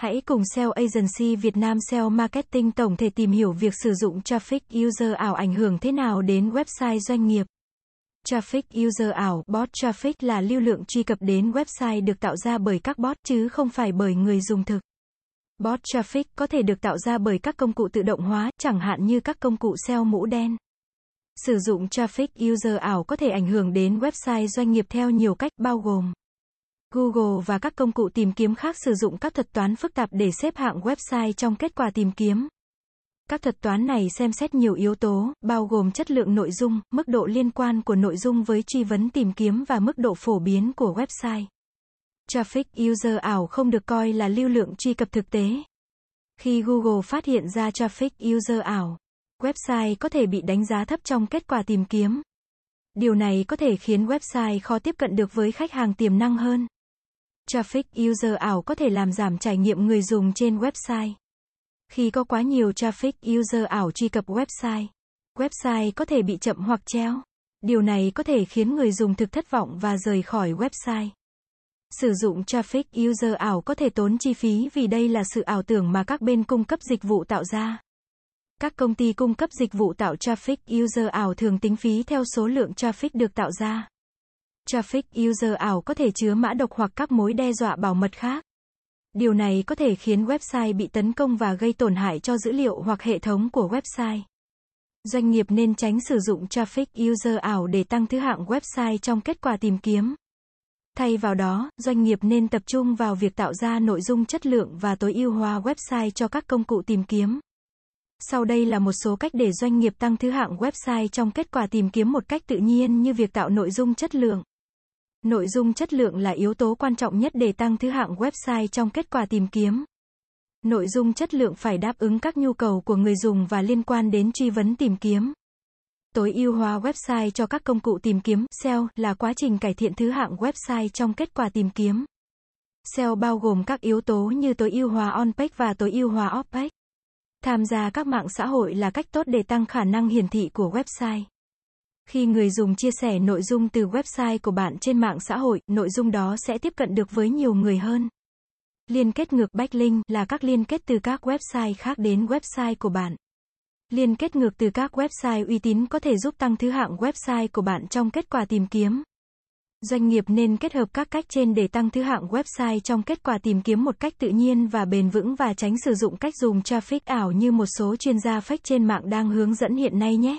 Hãy cùng SEO Agency Việt Nam SEO Marketing tổng thể tìm hiểu việc sử dụng traffic user ảo ảnh hưởng thế nào đến website doanh nghiệp. Traffic user ảo, bot traffic là lưu lượng truy cập đến website được tạo ra bởi các bot chứ không phải bởi người dùng thực. Bot traffic có thể được tạo ra bởi các công cụ tự động hóa, chẳng hạn như các công cụ SEO mũ đen. Sử dụng traffic user ảo có thể ảnh hưởng đến website doanh nghiệp theo nhiều cách bao gồm Google và các công cụ tìm kiếm khác sử dụng các thuật toán phức tạp để xếp hạng website trong kết quả tìm kiếm. Các thuật toán này xem xét nhiều yếu tố, bao gồm chất lượng nội dung, mức độ liên quan của nội dung với truy vấn tìm kiếm và mức độ phổ biến của website. Traffic user ảo không được coi là lưu lượng truy cập thực tế. Khi Google phát hiện ra traffic user ảo, website có thể bị đánh giá thấp trong kết quả tìm kiếm. Điều này có thể khiến website khó tiếp cận được với khách hàng tiềm năng hơn. Traffic user ảo có thể làm giảm trải nghiệm người dùng trên website. Khi có quá nhiều traffic user ảo truy cập website, website có thể bị chậm hoặc treo. Điều này có thể khiến người dùng thực thất vọng và rời khỏi website. Sử dụng traffic user ảo có thể tốn chi phí vì đây là sự ảo tưởng mà các bên cung cấp dịch vụ tạo ra. Các công ty cung cấp dịch vụ tạo traffic user ảo thường tính phí theo số lượng traffic được tạo ra. Traffic user ảo có thể chứa mã độc hoặc các mối đe dọa bảo mật khác. Điều này có thể khiến website bị tấn công và gây tổn hại cho dữ liệu hoặc hệ thống của website. Doanh nghiệp nên tránh sử dụng traffic user ảo để tăng thứ hạng website trong kết quả tìm kiếm. Thay vào đó, doanh nghiệp nên tập trung vào việc tạo ra nội dung chất lượng và tối ưu hóa website cho các công cụ tìm kiếm. Sau đây là một số cách để doanh nghiệp tăng thứ hạng website trong kết quả tìm kiếm một cách tự nhiên như việc tạo nội dung chất lượng. Nội dung chất lượng là yếu tố quan trọng nhất để tăng thứ hạng website trong kết quả tìm kiếm. Nội dung chất lượng phải đáp ứng các nhu cầu của người dùng và liên quan đến truy vấn tìm kiếm. Tối ưu hóa website cho các công cụ tìm kiếm SEO là quá trình cải thiện thứ hạng website trong kết quả tìm kiếm. SEO bao gồm các yếu tố như tối ưu hóa on-page và tối ưu hóa off-page. Tham gia các mạng xã hội là cách tốt để tăng khả năng hiển thị của website. Khi người dùng chia sẻ nội dung từ website của bạn trên mạng xã hội, nội dung đó sẽ tiếp cận được với nhiều người hơn. Liên kết ngược backlink là các liên kết từ các website khác đến website của bạn. Liên kết ngược từ các website uy tín có thể giúp tăng thứ hạng website của bạn trong kết quả tìm kiếm. Doanh nghiệp nên kết hợp các cách trên để tăng thứ hạng website trong kết quả tìm kiếm một cách tự nhiên và bền vững và tránh sử dụng cách dùng traffic ảo như một số chuyên gia fake trên mạng đang hướng dẫn hiện nay nhé.